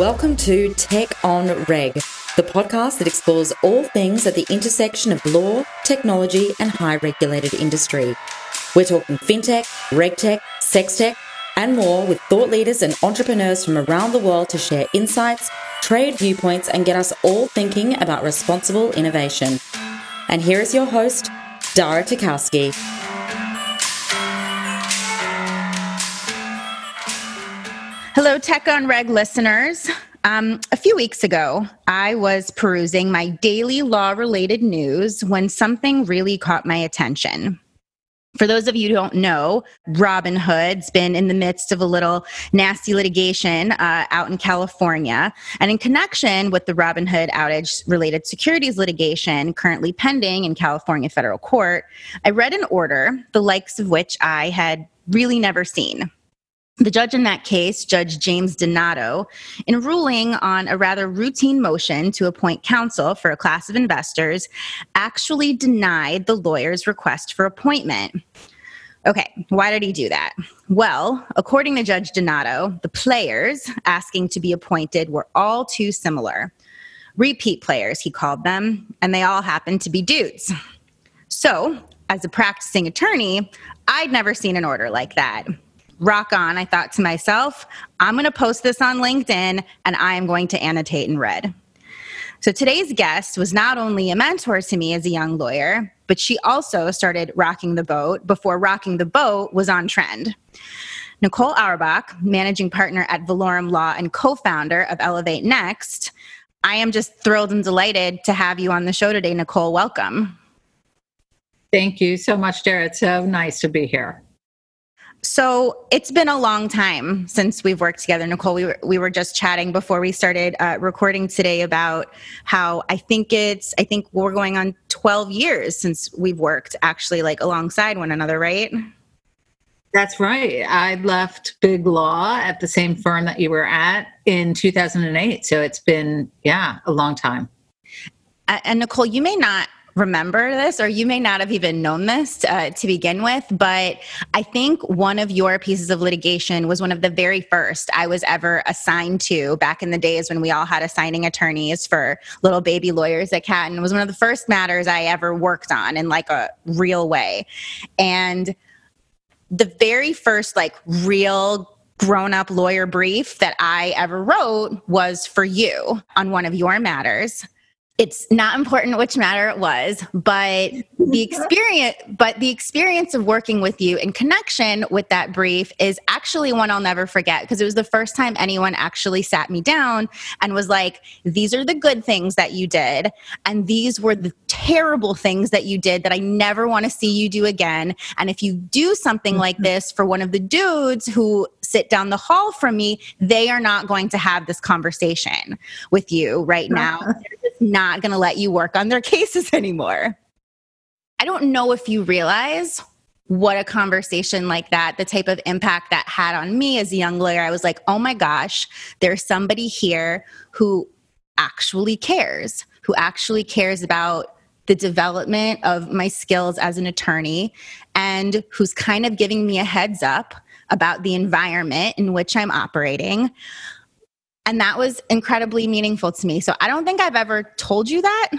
Welcome to Tech on Reg, the podcast that explores all things at the intersection of law, technology, and high regulated industry. We're talking fintech, regtech, sextech, and more with thought leaders and entrepreneurs from around the world to share insights, trade viewpoints, and get us all thinking about responsible innovation. And here is your host, Dara Tarkowski. Hello, Tech on Reg listeners. Um, a few weeks ago, I was perusing my daily law related news when something really caught my attention. For those of you who don't know, Robinhood's been in the midst of a little nasty litigation uh, out in California. And in connection with the Robinhood outage related securities litigation currently pending in California federal court, I read an order, the likes of which I had really never seen. The judge in that case, Judge James Donato, in ruling on a rather routine motion to appoint counsel for a class of investors, actually denied the lawyer's request for appointment. Okay, why did he do that? Well, according to Judge Donato, the players asking to be appointed were all too similar. Repeat players, he called them, and they all happened to be dudes. So, as a practicing attorney, I'd never seen an order like that rock on, I thought to myself, I'm going to post this on LinkedIn and I am going to annotate in red. So today's guest was not only a mentor to me as a young lawyer, but she also started rocking the boat before rocking the boat was on trend. Nicole Auerbach, managing partner at Valorum Law and co founder of Elevate Next. I am just thrilled and delighted to have you on the show today, Nicole. Welcome. Thank you so much. It's so nice to be here. So it's been a long time since we've worked together, Nicole. We were we were just chatting before we started uh, recording today about how I think it's I think we're going on twelve years since we've worked actually like alongside one another, right? That's right. I left Big Law at the same firm that you were at in 2008. So it's been yeah a long time. And Nicole, you may not remember this, or you may not have even known this uh, to begin with, but I think one of your pieces of litigation was one of the very first I was ever assigned to back in the days when we all had assigning attorneys for little baby lawyers at Katten. It was one of the first matters I ever worked on in like a real way. And the very first like real grown up lawyer brief that I ever wrote was for you on one of your matters it's not important which matter it was but the experience but the experience of working with you in connection with that brief is actually one i'll never forget because it was the first time anyone actually sat me down and was like these are the good things that you did and these were the terrible things that you did that i never want to see you do again and if you do something like mm-hmm. this for one of the dudes who sit down the hall from me, they are not going to have this conversation with you right now. They're not going to let you work on their cases anymore. I don't know if you realize what a conversation like that, the type of impact that had on me as a young lawyer. I was like, oh my gosh, there's somebody here who actually cares, who actually cares about the development of my skills as an attorney and who's kind of giving me a heads up about the environment in which I'm operating. And that was incredibly meaningful to me. So I don't think I've ever told you that,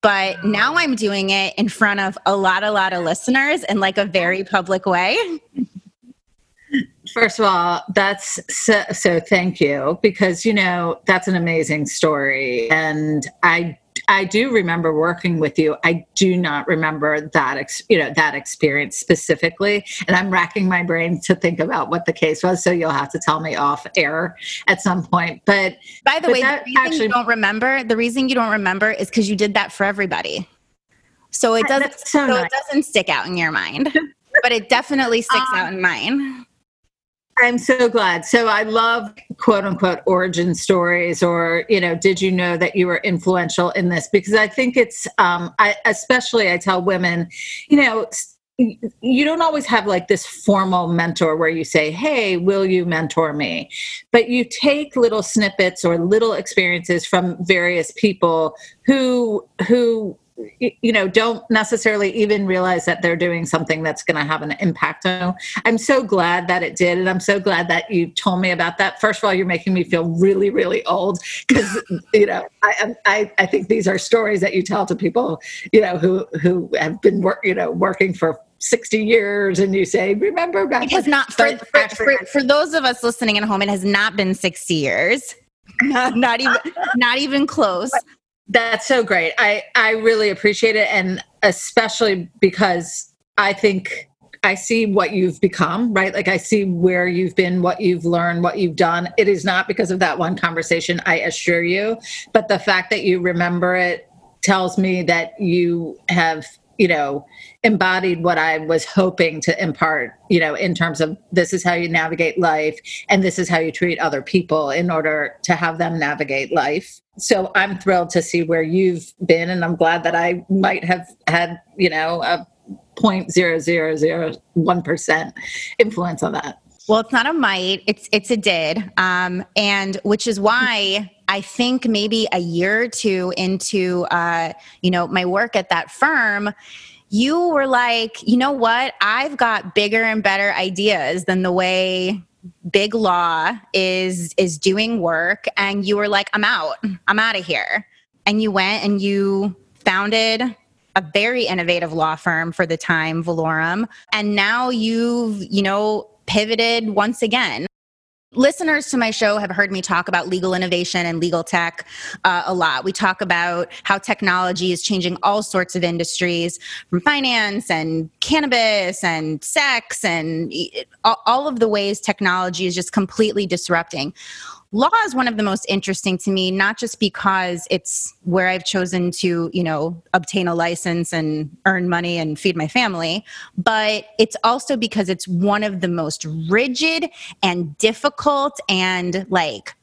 but now I'm doing it in front of a lot, a lot of listeners in like a very public way. First of all, that's so, so thank you because, you know, that's an amazing story. And I I do remember working with you. I do not remember that, ex- you know, that experience specifically. And I'm racking my brain to think about what the case was. So you'll have to tell me off air at some point. But by the but way, the reason actually, you don't remember, the reason you don't remember is because you did that for everybody. So it doesn't, so, so nice. it doesn't stick out in your mind, but it definitely sticks um, out in mine. I'm so glad. So I love quote unquote origin stories or, you know, did you know that you were influential in this? Because I think it's, um, I, especially I tell women, you know, you don't always have like this formal mentor where you say, Hey, will you mentor me? But you take little snippets or little experiences from various people who, who, you know don't necessarily even realize that they're doing something that's going to have an impact on i'm so glad that it did and i'm so glad that you told me about that. First of all you're making me feel really really old because you know I, I i think these are stories that you tell to people you know who who have been work you know working for 60 years and you say remember back it has not for, for, for, for those of us listening at home it has not been 60 years. Not, not even not even close that's so great. I I really appreciate it and especially because I think I see what you've become, right? Like I see where you've been, what you've learned, what you've done. It is not because of that one conversation, I assure you, but the fact that you remember it tells me that you have you know embodied what i was hoping to impart you know in terms of this is how you navigate life and this is how you treat other people in order to have them navigate life so i'm thrilled to see where you've been and i'm glad that i might have had you know a 0.0001% influence on that well, it's not a might; it's it's a did, um, and which is why I think maybe a year or two into uh, you know my work at that firm, you were like, you know what? I've got bigger and better ideas than the way big law is is doing work, and you were like, I'm out. I'm out of here, and you went and you founded a very innovative law firm for the time, Valorum, and now you've you know pivoted once again. Listeners to my show have heard me talk about legal innovation and legal tech uh, a lot. We talk about how technology is changing all sorts of industries from finance and cannabis and sex and all of the ways technology is just completely disrupting law is one of the most interesting to me not just because it's where i've chosen to you know obtain a license and earn money and feed my family but it's also because it's one of the most rigid and difficult and like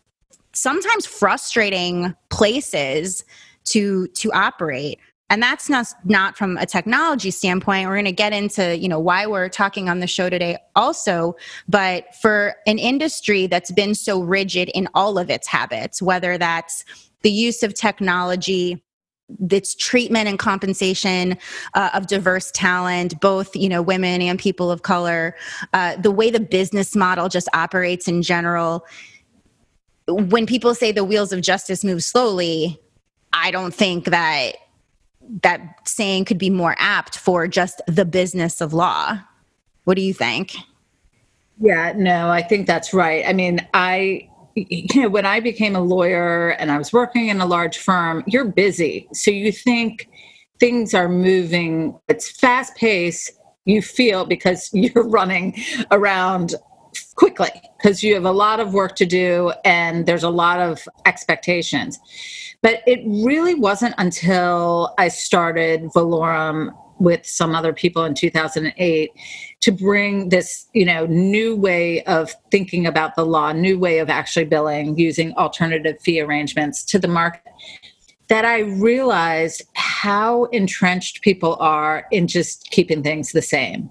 sometimes frustrating places to to operate and that's not not from a technology standpoint. We're going to get into you know why we're talking on the show today also but for an industry that's been so rigid in all of its habits whether that's the use of technology its treatment and compensation uh, of diverse talent both you know women and people of color uh, the way the business model just operates in general. When people say the wheels of justice move slowly i don't think that that saying could be more apt for just the business of law. What do you think? Yeah, no, I think that's right. I mean, I you know, when I became a lawyer and I was working in a large firm, you're busy. So you think things are moving, it's fast paced, you feel because you're running around quickly because you have a lot of work to do and there's a lot of expectations. But it really wasn't until I started Valorum with some other people in 2008 to bring this you know new way of thinking about the law new way of actually billing using alternative fee arrangements to the market that i realized how entrenched people are in just keeping things the same.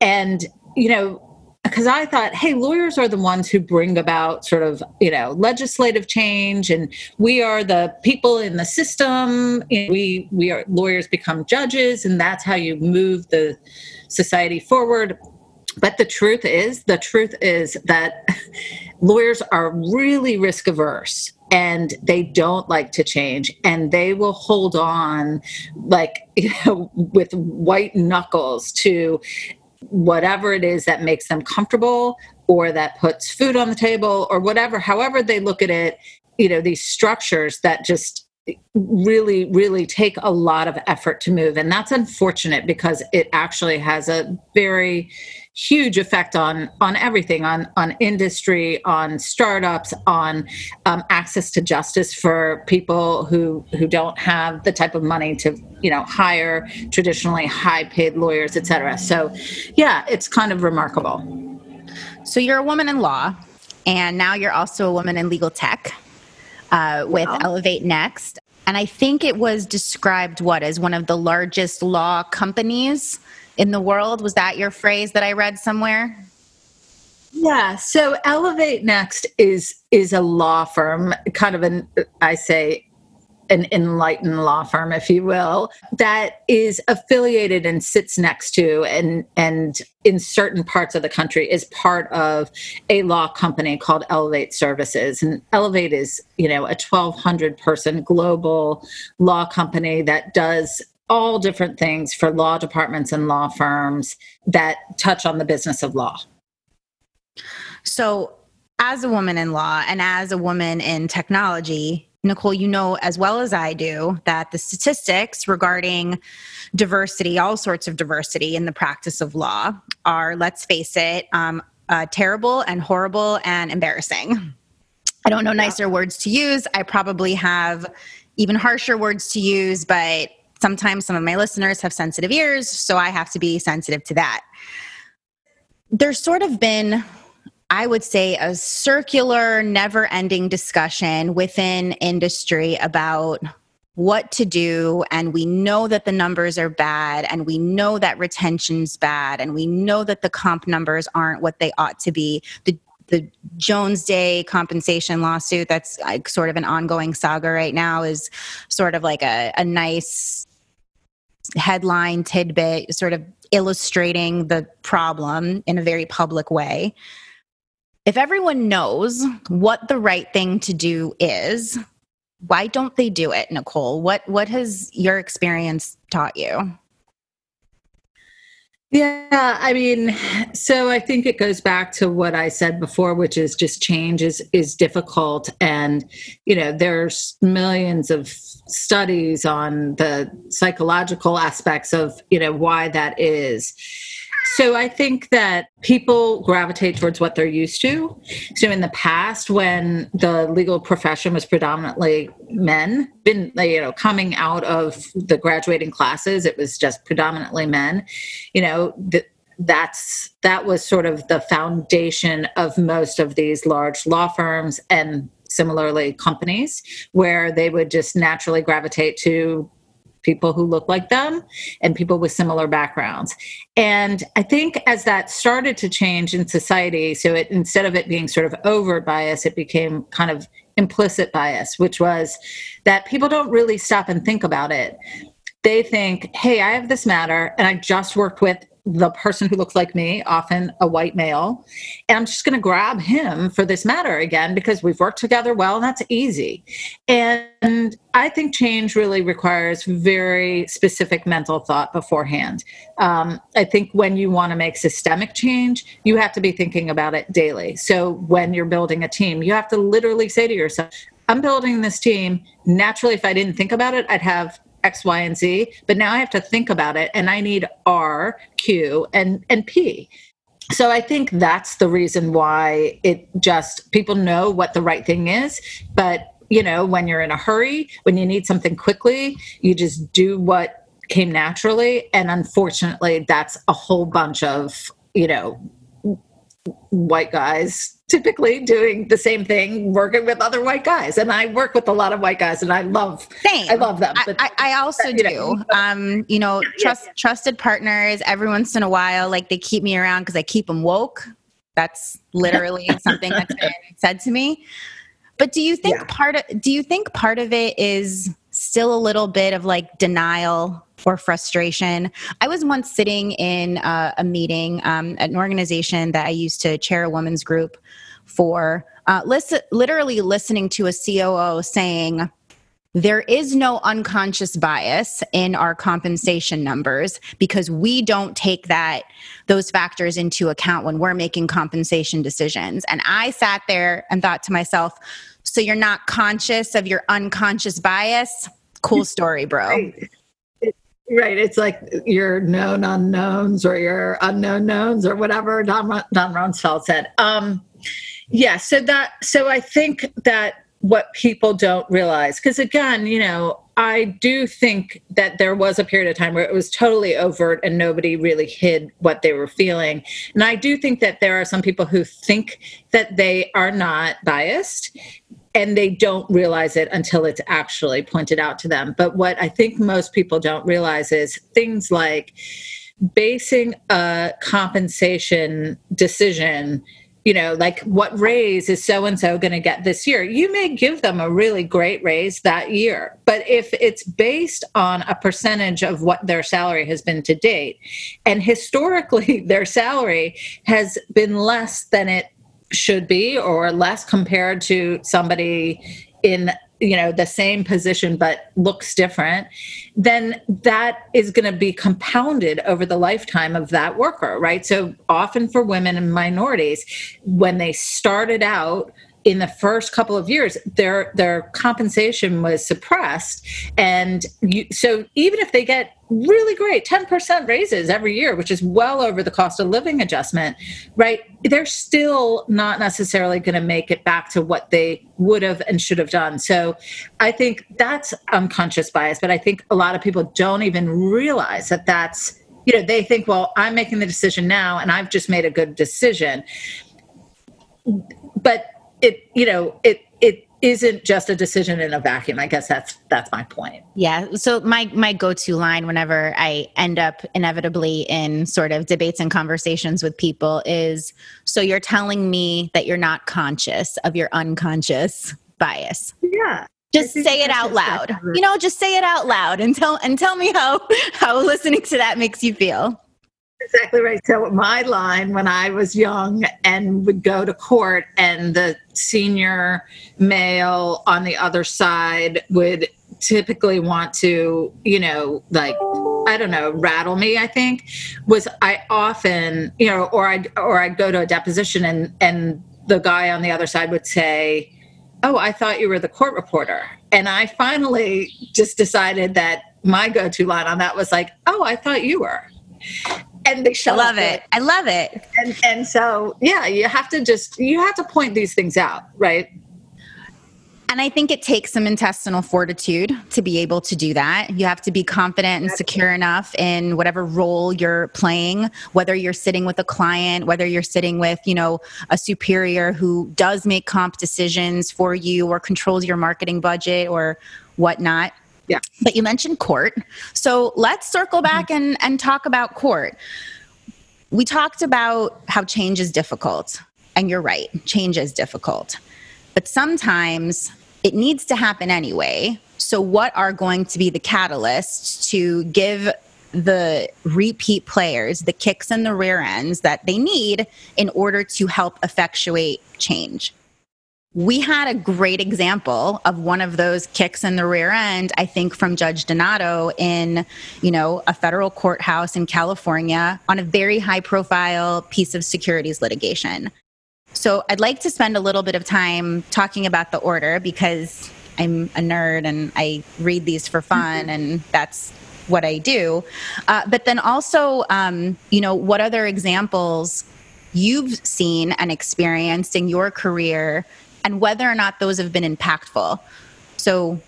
And you know because I thought, hey, lawyers are the ones who bring about sort of, you know, legislative change, and we are the people in the system. We we are lawyers become judges, and that's how you move the society forward. But the truth is, the truth is that lawyers are really risk averse and they don't like to change and they will hold on like you know with white knuckles to whatever it is that makes them comfortable or that puts food on the table or whatever however they look at it you know these structures that just really really take a lot of effort to move. And that's unfortunate because it actually has a very huge effect on on everything on on industry on startups on um, access to justice for people who who don't have the type of money to you know hire traditionally high paid lawyers etc so yeah it's kind of remarkable. So you're a woman in law and now you're also a woman in legal tech uh, with Elevate Next. And I think it was described what as one of the largest law companies in the world. Was that your phrase that I read somewhere? Yeah. So Elevate Next is is a law firm, kind of an I say an enlightened law firm, if you will, that is affiliated and sits next to and and in certain parts of the country is part of a law company called Elevate Services. And Elevate is, you know, a 1200 person global law company that does all different things for law departments and law firms that touch on the business of law. So, as a woman in law and as a woman in technology, Nicole, you know as well as I do that the statistics regarding diversity, all sorts of diversity in the practice of law, are, let's face it, um, uh, terrible and horrible and embarrassing. I don't know nicer words to use. I probably have even harsher words to use, but sometimes some of my listeners have sensitive ears, so I have to be sensitive to that. There's sort of been I would say, a circular, never ending discussion within industry about what to do. And we know that the numbers are bad, and we know that retention's bad, and we know that the comp numbers aren't what they ought to be. The the Jones Day compensation lawsuit that's like sort of an ongoing saga right now is sort of like a, a nice headline tidbit, sort of illustrating the problem in a very public way if everyone knows what the right thing to do is, why don't they do it, Nicole? What what has your experience taught you? Yeah, I mean, so I think it goes back to what I said before, which is just change is is difficult, and you know, there's millions of studies on the psychological aspects of you know why that is so I think that people gravitate towards what they're used to. So in the past, when the legal profession was predominantly men, been you know coming out of the graduating classes, it was just predominantly men. You know, the, that's that was sort of the foundation of most of these large law firms and similarly companies where they would just naturally gravitate to people who look like them and people with similar backgrounds. And I think as that started to change in society, so it instead of it being sort of overt bias, it became kind of implicit bias, which was that people don't really stop and think about it. They think, hey, I have this matter, and I just worked with the person who looks like me, often a white male, and I'm just going to grab him for this matter again because we've worked together well and that's easy. And I think change really requires very specific mental thought beforehand. Um, I think when you want to make systemic change, you have to be thinking about it daily. So when you're building a team, you have to literally say to yourself, I'm building this team. Naturally, if I didn't think about it, I'd have X, Y, and Z. But now I have to think about it and I need R, Q, and, and P. So I think that's the reason why it just people know what the right thing is. But, you know, when you're in a hurry, when you need something quickly, you just do what came naturally. And unfortunately, that's a whole bunch of, you know, white guys typically doing the same thing working with other white guys and i work with a lot of white guys and i love same. i love them but, I, I, also do know, um you know trust yeah. trusted partners every once in a while like they keep me around because i keep them woke that's literally something that's been said to me but do you think yeah. part of do you think part of it is still a little bit of like denial or frustration. I was once sitting in uh, a meeting um, at an organization that I used to chair a women's group for, uh, listen, literally listening to a COO saying, there is no unconscious bias in our compensation numbers because we don't take that those factors into account when we're making compensation decisions and i sat there and thought to myself so you're not conscious of your unconscious bias cool story bro right. Right. It's like your known unknowns or your unknown knowns or whatever Don, Don Rumsfeld said. Um, yeah. So that, so I think that what people don't realize, because again, you know, I do think that there was a period of time where it was totally overt and nobody really hid what they were feeling. And I do think that there are some people who think that they are not biased and they don't realize it until it's actually pointed out to them. But what I think most people don't realize is things like basing a compensation decision you know, like what raise is so and so going to get this year? You may give them a really great raise that year. But if it's based on a percentage of what their salary has been to date, and historically their salary has been less than it should be or less compared to somebody in you know the same position but looks different then that is going to be compounded over the lifetime of that worker right? So often for women and minorities when they started out in the first couple of years their their compensation was suppressed and you, so even if they get really great. 10% raises every year which is well over the cost of living adjustment right? They're still not necessarily going to make it back to what they would have and should have done. So i think that's unconscious bias but i think a lot of people don't even realize that that's you know they think well i'm making the decision now and i've just made a good decision. But it you know it it isn't just a decision in a vacuum. I guess that's that's my point. Yeah. So my my go-to line whenever i end up inevitably in sort of debates and conversations with people is so you're telling me that you're not conscious of your unconscious bias. Yeah. Just say it out loud. You know just say it out loud and tell and tell me how how listening to that makes you feel exactly right. So my line when I was young and would go to court and the senior male on the other side would typically want to, you know, like I don't know, rattle me, I think, was I often, you know, or I or I'd go to a deposition and and the guy on the other side would say, "Oh, I thought you were the court reporter." And I finally just decided that my go-to line on that was like, "Oh, I thought you were." And they shut I love it. I love it. And and so yeah, you have to just you have to point these things out, right? And I think it takes some intestinal fortitude to be able to do that. You have to be confident and secure enough in whatever role you're playing, whether you're sitting with a client, whether you're sitting with, you know, a superior who does make comp decisions for you or controls your marketing budget or whatnot. Yeah. But you mentioned court. So let's circle back mm-hmm. and, and talk about court. We talked about how change is difficult. And you're right, change is difficult. But sometimes it needs to happen anyway. So, what are going to be the catalysts to give the repeat players the kicks and the rear ends that they need in order to help effectuate change? We had a great example of one of those kicks in the rear end i think from judge donato in you know a federal courthouse in california on a very high profile piece of securities litigation so i'd like to spend a little bit of time talking about the order because i'm a nerd and i read these for fun mm-hmm. and that's what i do uh, but then also um, you know what other examples you've seen and experienced in your career and whether or not those have been impactful. So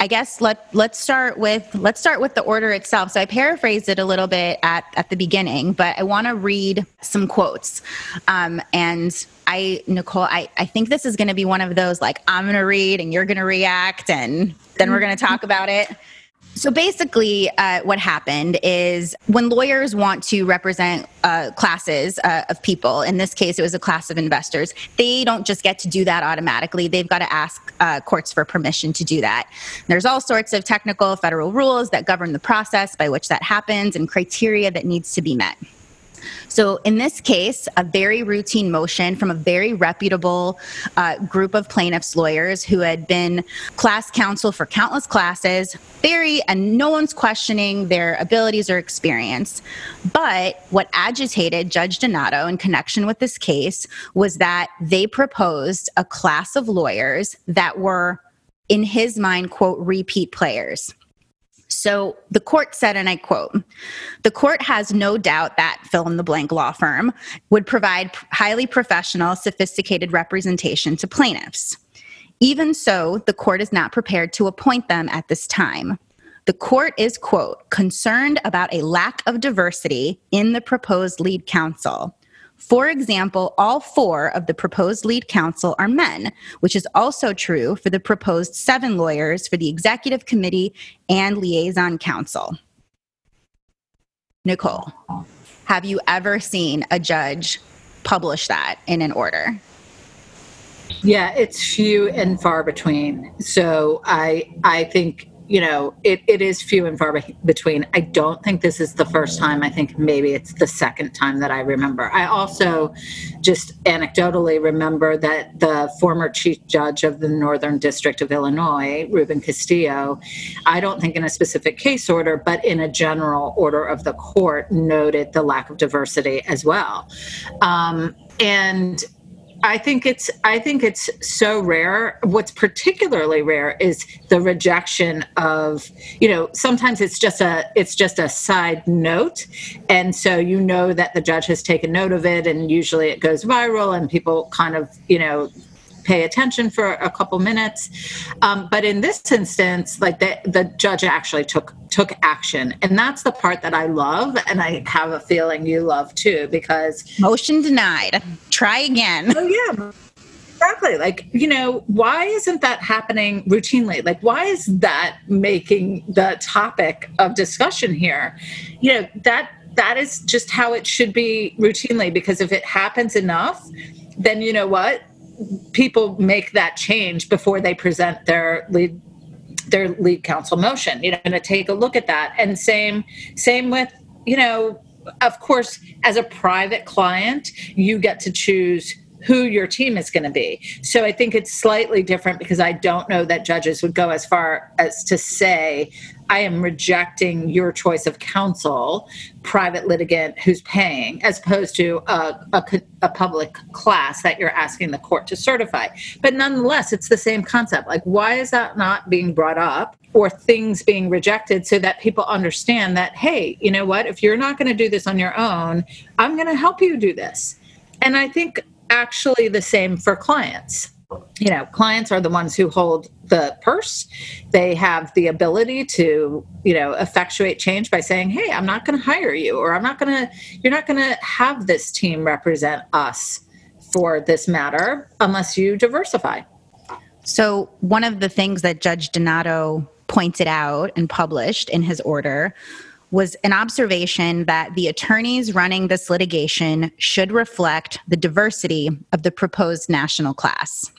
I guess let let's start with let's start with the order itself. So I paraphrased it a little bit at at the beginning, but I want to read some quotes. Um, and I Nicole, I I think this is going to be one of those like I'm going to read and you're going to react, and then we're going to talk about it. So basically, uh, what happened is when lawyers want to represent uh, classes uh, of people, in this case, it was a class of investors, they don't just get to do that automatically. They've got to ask uh, courts for permission to do that. There's all sorts of technical federal rules that govern the process by which that happens and criteria that needs to be met. So, in this case, a very routine motion from a very reputable uh, group of plaintiffs' lawyers who had been class counsel for countless classes, very, and no one's questioning their abilities or experience. But what agitated Judge Donato in connection with this case was that they proposed a class of lawyers that were, in his mind, quote, repeat players. So the court said, and I quote, the court has no doubt that fill in the blank law firm would provide highly professional, sophisticated representation to plaintiffs. Even so, the court is not prepared to appoint them at this time. The court is, quote, concerned about a lack of diversity in the proposed lead counsel. For example, all four of the proposed lead counsel are men, which is also true for the proposed seven lawyers for the executive committee and liaison counsel. Nicole, have you ever seen a judge publish that in an order? Yeah, it's few and far between. So I I think you know it, it is few and far between. I don't think this is the first time. I think maybe it's the second time that I remember. I also just anecdotally remember that the former chief judge of the Northern District of Illinois, Ruben Castillo, I don't think in a specific case order, but in a general order of the court, noted the lack of diversity as well. Um, and I think it's I think it's so rare. What's particularly rare is the rejection of, you know, sometimes it's just a it's just a side note and so you know that the judge has taken note of it and usually it goes viral and people kind of, you know, pay attention for a couple minutes. Um, but in this instance, like the, the judge actually took took action, and that's the part that I love, and I have a feeling you love too, because motion denied. Try again. Oh yeah. Exactly. Like, you know, why isn't that happening routinely? Like, why is that making the topic of discussion here? You know, that that is just how it should be routinely because if it happens enough, then you know what? People make that change before they present their lead their lead counsel motion you know to take a look at that. And same same with you know of course as a private client you get to choose who your team is going to be. So I think it's slightly different because I don't know that judges would go as far as to say, I am rejecting your choice of counsel, private litigant who's paying, as opposed to a, a, a, public class that you're asking the court to certify. But nonetheless, it's the same concept. Like, why is that not being brought up or things being rejected so that people understand that, hey, you know what? If you're not going to do this on your own, I'm going to help you do this. And I think actually the same for clients. You know, clients are the ones who hold the purse. They have the ability to, you know, effectuate change by saying, "Hey, I'm not going to hire you or I'm not going to you're not going to have this team represent us for this matter unless you diversify." So, one of the things that Judge Donato pointed out and published in his order was an observation that the attorneys running this litigation should reflect the diversity of the proposed national class.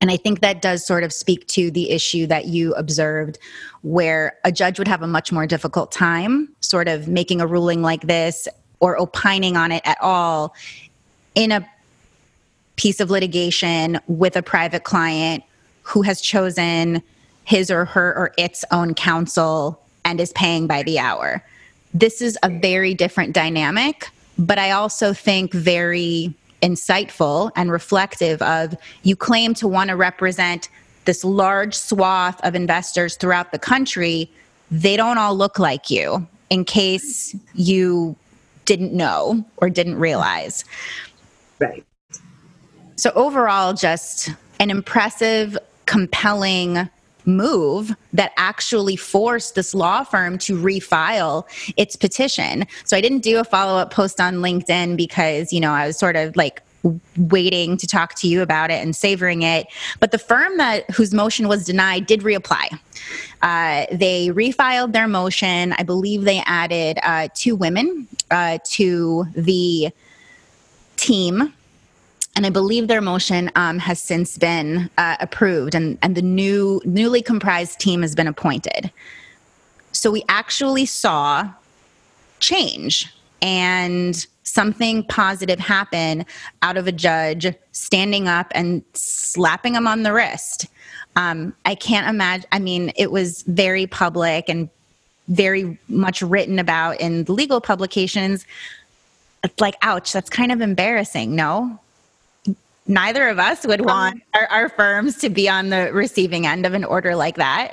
And I think that does sort of speak to the issue that you observed, where a judge would have a much more difficult time sort of making a ruling like this or opining on it at all in a piece of litigation with a private client who has chosen his or her or its own counsel and is paying by the hour. This is a very different dynamic, but I also think very insightful and reflective of you claim to want to represent this large swath of investors throughout the country. They don't all look like you, in case you didn't know or didn't realize. Right. So, overall, just an impressive, compelling move that actually forced this law firm to refile its petition. So I didn't do a follow up post on LinkedIn because, you know, I was sort of like waiting to talk to you about it and savoring it. But the firm that whose motion was denied did reapply. Uh, they refiled their motion. I believe they added uh, two women uh, to the team and I believe their motion um, has since been uh, approved, and, and the new newly comprised team has been appointed. So we actually saw change and something positive happen out of a judge standing up and slapping him on the wrist. Um, I can't imagine. I mean, it was very public and very much written about in legal publications. It's like, ouch, that's kind of embarrassing, no? Neither of us would um, want our, our firms to be on the receiving end of an order like that.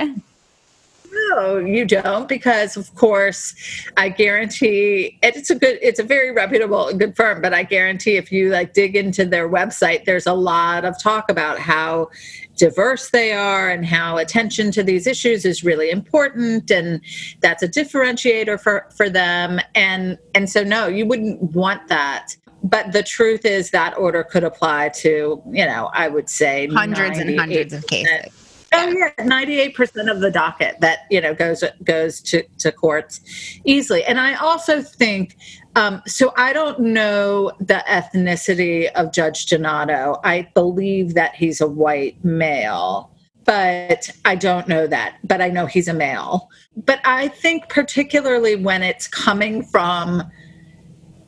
No, you don't, because of course, I guarantee it's a good, it's a very reputable, good firm. But I guarantee, if you like dig into their website, there's a lot of talk about how diverse they are and how attention to these issues is really important, and that's a differentiator for for them. And and so, no, you wouldn't want that but the truth is that order could apply to, you know, I would say hundreds and hundreds of cases. Oh yeah, ninety-eight percent of the docket that you know goes goes to, to courts easily. And I also think Um, so I don't know the ethnicity of Judge Donato. I believe that he's a white male, but I don't know that. But I know he's a male. But I think, particularly when it's coming from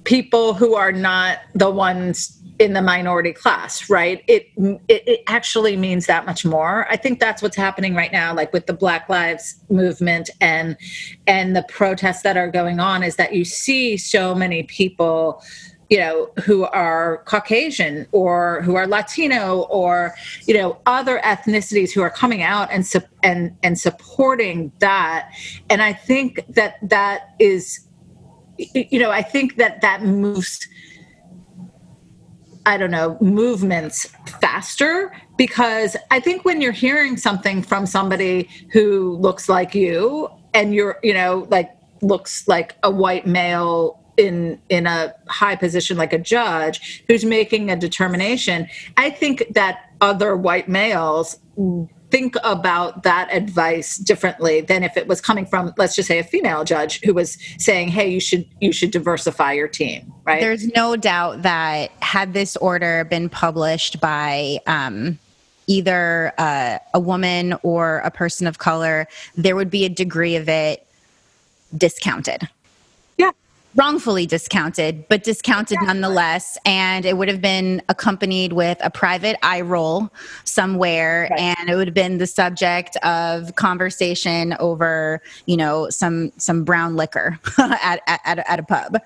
people who are not the ones in the minority class right? It, it, it actually means that much more. I think that's what's happening right now like with the black lives movement and and the protests that are going on is that you see so many people you know who are caucasian or who are latino or you know other ethnicities who are coming out and and and supporting that. And i think that that is you know i think that that moves I don't know, movements faster because I think when you're hearing something from somebody who looks like you and you're, you know, like looks like a white male in in a high position like a judge who's making a determination, I think that other white males think about that advice differently than if it was coming from let's just say a female judge who was saying hey you should you should diversify your team right? There's no doubt that had this order been published by um, either uh, a woman or a person of color there would be a degree of it discounted wrongfully discounted, but discounted nonetheless. And it would have been accompanied with a private eye roll somewhere, right. and it would have been the subject of conversation over, you know, some some brown liquor at, at, at a pub.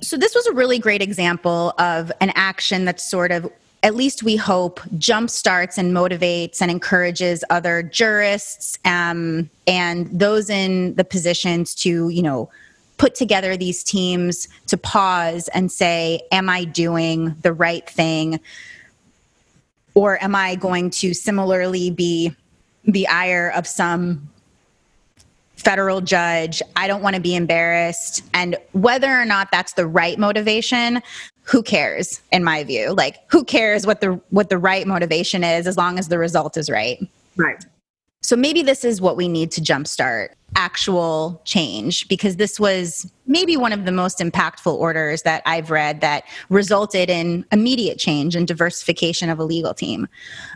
So this was a really great example of an action that's sort of at least we hope jumpstarts and motivates and encourages other jurists um, and those in the positions to you know put together these teams to pause and say, Am I doing the right thing? Or am I going to similarly be the ire of some federal judge? I don't want to be embarrassed. And whether or not that's the right motivation, who cares in my view like who cares what the what the right motivation is as long as the result is right right so maybe this is what we need to jumpstart actual change because this was maybe one of the most impactful orders that I've read that resulted in immediate change and diversification of a legal team.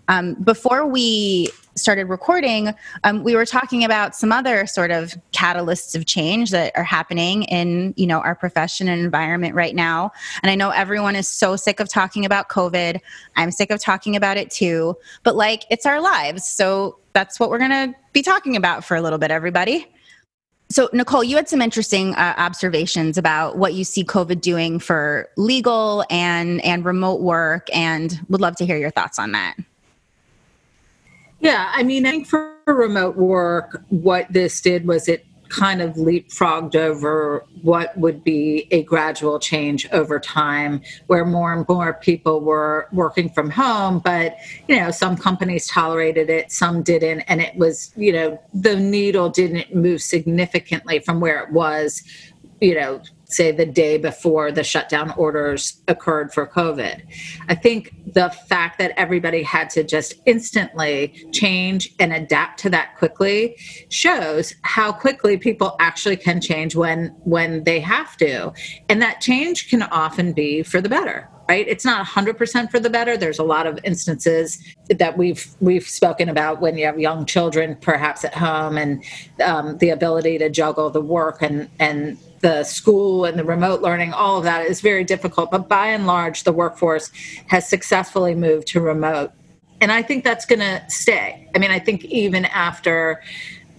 Um, before we started recording, um, we were talking about some other sort of catalysts of change that are happening in you know our profession and environment right now. And I know everyone is so sick of talking about COVID. I'm sick of talking about it too. But like, it's our lives, so that's what we're going to be talking about for a little bit, everybody. So, Nicole, you had some interesting uh, observations about what you see COVID doing for legal and and remote work, and would love to hear your thoughts on that. Yeah, I mean, I think for remote work, what this did was it kind of leapfrogged over what would be a gradual change over time where more and more people were working from home but you know some companies tolerated it some didn't and it was you know the needle didn't move significantly from where it was you know say the day before the shutdown orders occurred for COVID. I think the fact that everybody had to just instantly change and adapt to that quickly shows how quickly people actually can change when when they have to. And that change can often be for the better right it's not 100% for the better there's a lot of instances that we've we've spoken about when you have young children perhaps at home and um, the ability to juggle the work and and the school and the remote learning, all of that is very difficult. But by and large, the workforce has successfully moved to remote. And I think that's going to stay. I mean, I think even after,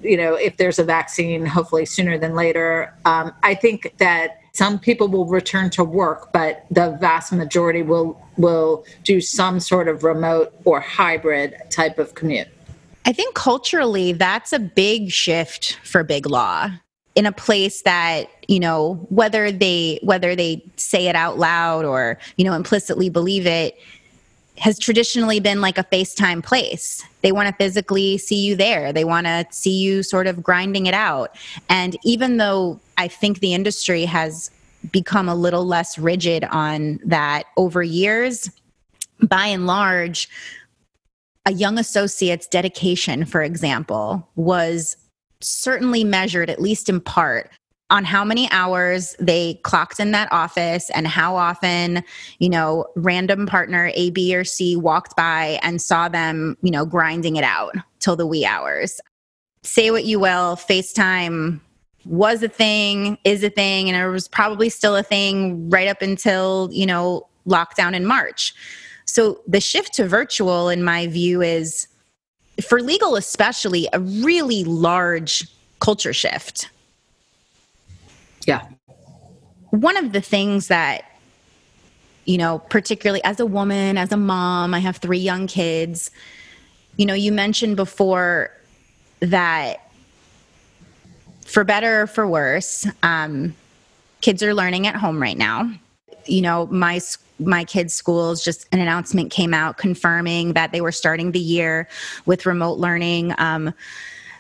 you know, if there's a vaccine, hopefully sooner than later, um, I think that some people will return to work, but the vast majority will will do some sort of remote or hybrid type of commute. I think culturally, that's a big shift for big law in a place that you know whether they whether they say it out loud or you know implicitly believe it has traditionally been like a FaceTime place. They want to physically see you there. They want to see you sort of grinding it out. And even though I think the industry has become a little less rigid on that over years, by and large, a young associate's dedication, for example, was certainly measured, at least in part, on how many hours they clocked in that office and how often, you know, random partner A, B, or C walked by and saw them, you know, grinding it out till the wee hours. Say what you will, FaceTime was a thing, is a thing, and it was probably still a thing right up until, you know, lockdown in March. So the shift to virtual, in my view, is for legal, especially, a really large culture shift yeah. One of the things that, you know, particularly as a woman, as a mom, I have three young kids. You know, you mentioned before that for better or for worse, um, kids are learning at home right now. You know, my my kids' schools just an announcement came out confirming that they were starting the year with remote learning. Um,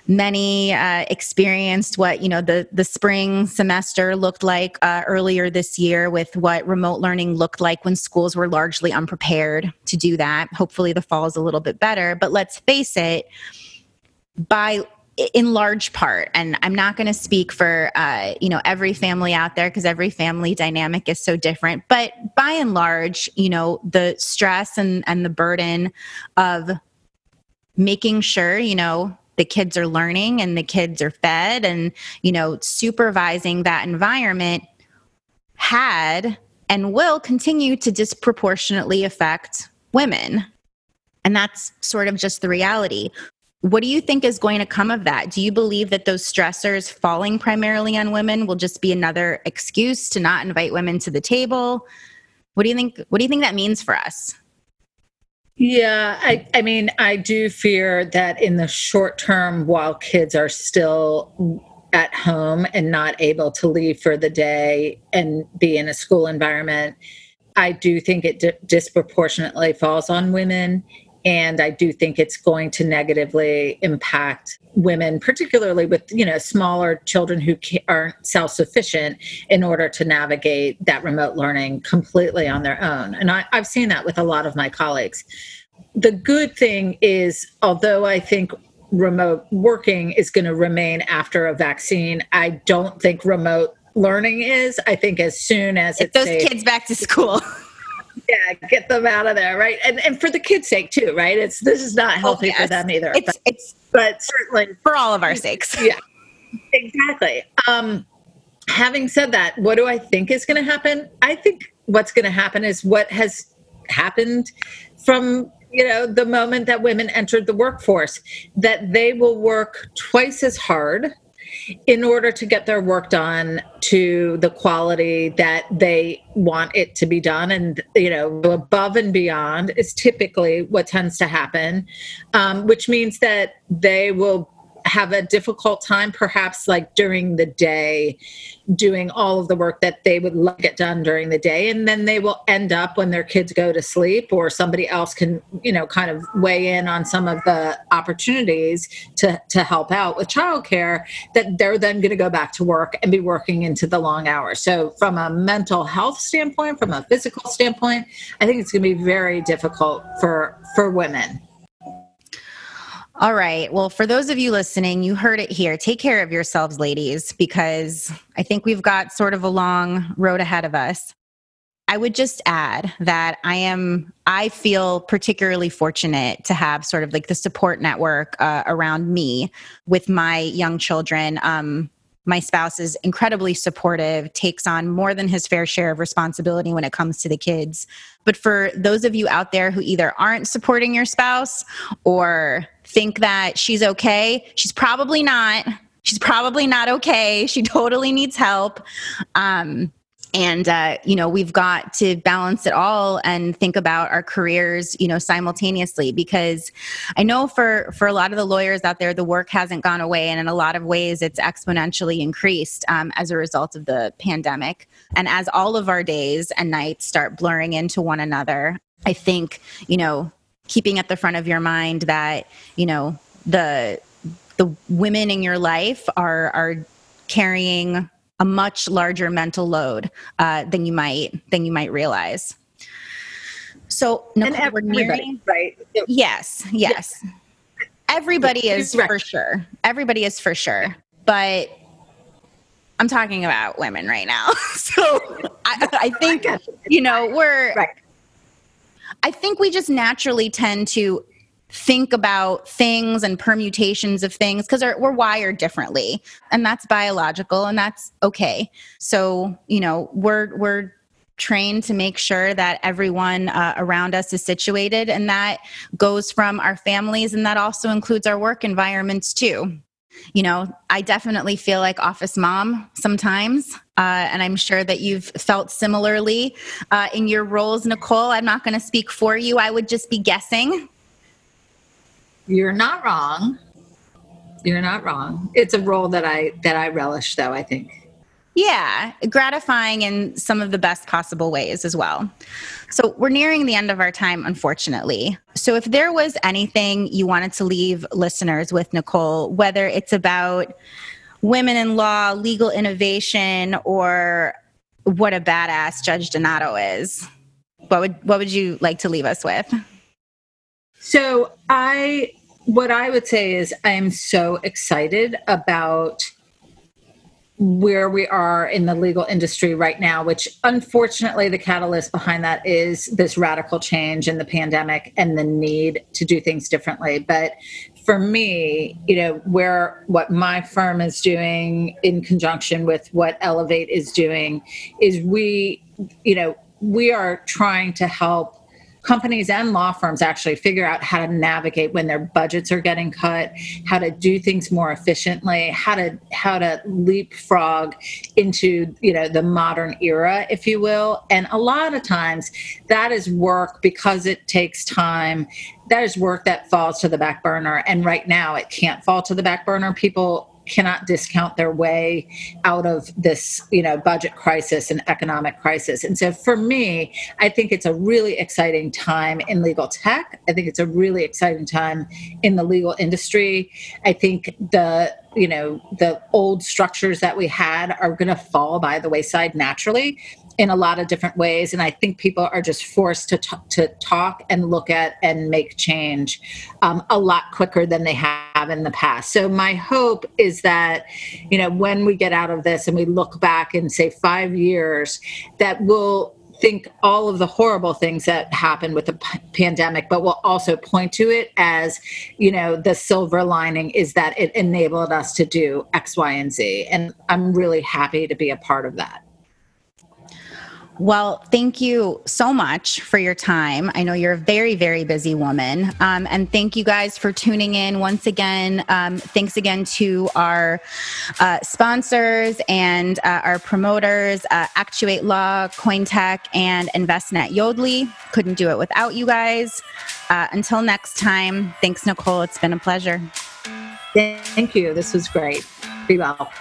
many uh, experienced what you know the the spring semester looked like uh, earlier this year with what remote learning looked like when schools were largely unprepared to do that hopefully the fall is a little bit better but let's face it by in large part and i'm not going to speak for uh, you know every family out there because every family dynamic is so different but by and large you know the stress and and the burden of making sure you know the kids are learning and the kids are fed and you know supervising that environment had and will continue to disproportionately affect women. And that's sort of just the reality what do you think is going to come of that? Do you believe that those stressors falling primarily on women will just be another excuse to not invite women to the table? What do you think what do you think that means for us? Yeah, I, I mean, I do fear that in the short term, while kids are still at home and not able to leave for the day and be in a school environment, I do think it di- disproportionately falls on women. And I do think it's going to negatively impact women, particularly with you know smaller children who aren't self-sufficient, in order to navigate that remote learning completely on their own. And I, I've seen that with a lot of my colleagues. The good thing is, although I think remote working is going to remain after a vaccine, I don't think remote learning is. I think as soon as it's those safe, kids back to school. yeah, get them out of there, right? And and for the kids' sake too, right? It's this is not oh, healthy oh, yes. for them either. It's but, it's but certainly for all of our sakes. Yeah, exactly. Um, having said that, what do I think is going to happen? I think what's going to happen is what has happened from you know the moment that women entered the workforce that they will work twice as hard in order to get their work done to the quality that they want it to be done. And you know above and beyond is typically what tends to happen um, which means that they will have a difficult time perhaps like during the day doing all of the work that they would like get done during the day. And then they will end up when their kids go to sleep or somebody else can you know kind of weigh in on some of the opportunities to to help out with childcare that they're then going to go back to work and be working into the long hours. So from a mental health standpoint from a physical standpoint i think it's going to be very difficult for for women all right. Well, for those of you listening, you heard it here. Take care of yourselves, ladies, because I think we've got sort of a long road ahead of us. I would just add that I am, I feel particularly fortunate to have sort of like the support network uh, around me with my young children. Um, my spouse is incredibly supportive, takes on more than his fair share of responsibility when it comes to the kids. But for those of you out there who either aren't supporting your spouse or think that she's okay, she's probably not. She's probably not okay. She totally needs help. Um, and uh, you know we've got to balance it all and think about our careers you know simultaneously because i know for for a lot of the lawyers out there the work hasn't gone away and in a lot of ways it's exponentially increased um, as a result of the pandemic and as all of our days and nights start blurring into one another i think you know keeping at the front of your mind that you know the the women in your life are are carrying a much larger mental load uh, than you might than you might realize. So Nicole, we're nearing, right? Yes, yes. Everybody is right. for sure. Everybody is for sure. But I'm talking about women right now. so I, I think, you know, we're, right. I think we just naturally tend to think about things and permutations of things because we're wired differently and that's biological and that's okay. So you know we're we're trained to make sure that everyone uh, around us is situated and that goes from our families and that also includes our work environments too you know i definitely feel like office mom sometimes uh, and i'm sure that you've felt similarly uh, in your roles nicole. I'm not going to speak for you. I would just be guessing. You're not wrong. You're not wrong. It's a role that i that i relish though i think yeah, gratifying in some of the best possible ways as well. So, we're nearing the end of our time, unfortunately. So, if there was anything you wanted to leave listeners with, Nicole, whether it's about women in law, legal innovation, or what a badass Judge Donato is, what would what would you like to leave us with? So, I what I would say is I am so excited about where we are in the legal industry right now, which unfortunately the catalyst behind that is this radical change in the pandemic and the need to do things differently. But for me, you know, where what my firm is doing in conjunction with what Elevate is doing is we, you know, we are trying to help companies and law firms actually figure out how to navigate when their budgets are getting cut how to do things more efficiently how to how to leapfrog into you know the modern era if you will. And a lot of times that is work because it takes time. That is work that falls to the back burner. And right now it can't fall to the back burner. People cannot discount their way out of this you know budget crisis and economic crisis. And so for me i think it's a really exciting time in legal tech. I think it's a really exciting time in the legal industry. I think the you know the old structures that we had are going to fall by the wayside naturally in a lot of different ways and i think people are just forced to, t- to talk and look at and make change um, a lot quicker than they have in the past. So my hope is that you know when we get out of this and we look back and say five years that we'll think all of the horrible things that happened with the p- pandemic but we'll also point to it as you know the silver lining is that it enabled us to do x y and z. And i'm really happy to be a part of that well, thank you so much for your time. I know you're a very, very busy woman. Um, and thank you guys for tuning in once again. Um, thanks again to our uh, sponsors and uh, our promoters uh, Actuate Law, Cointech, and Envestnet Yodlee. Couldn't do it without you guys. Uh, until next time, thanks, Nicole. It's been a pleasure. Thank you. This was great. Be well.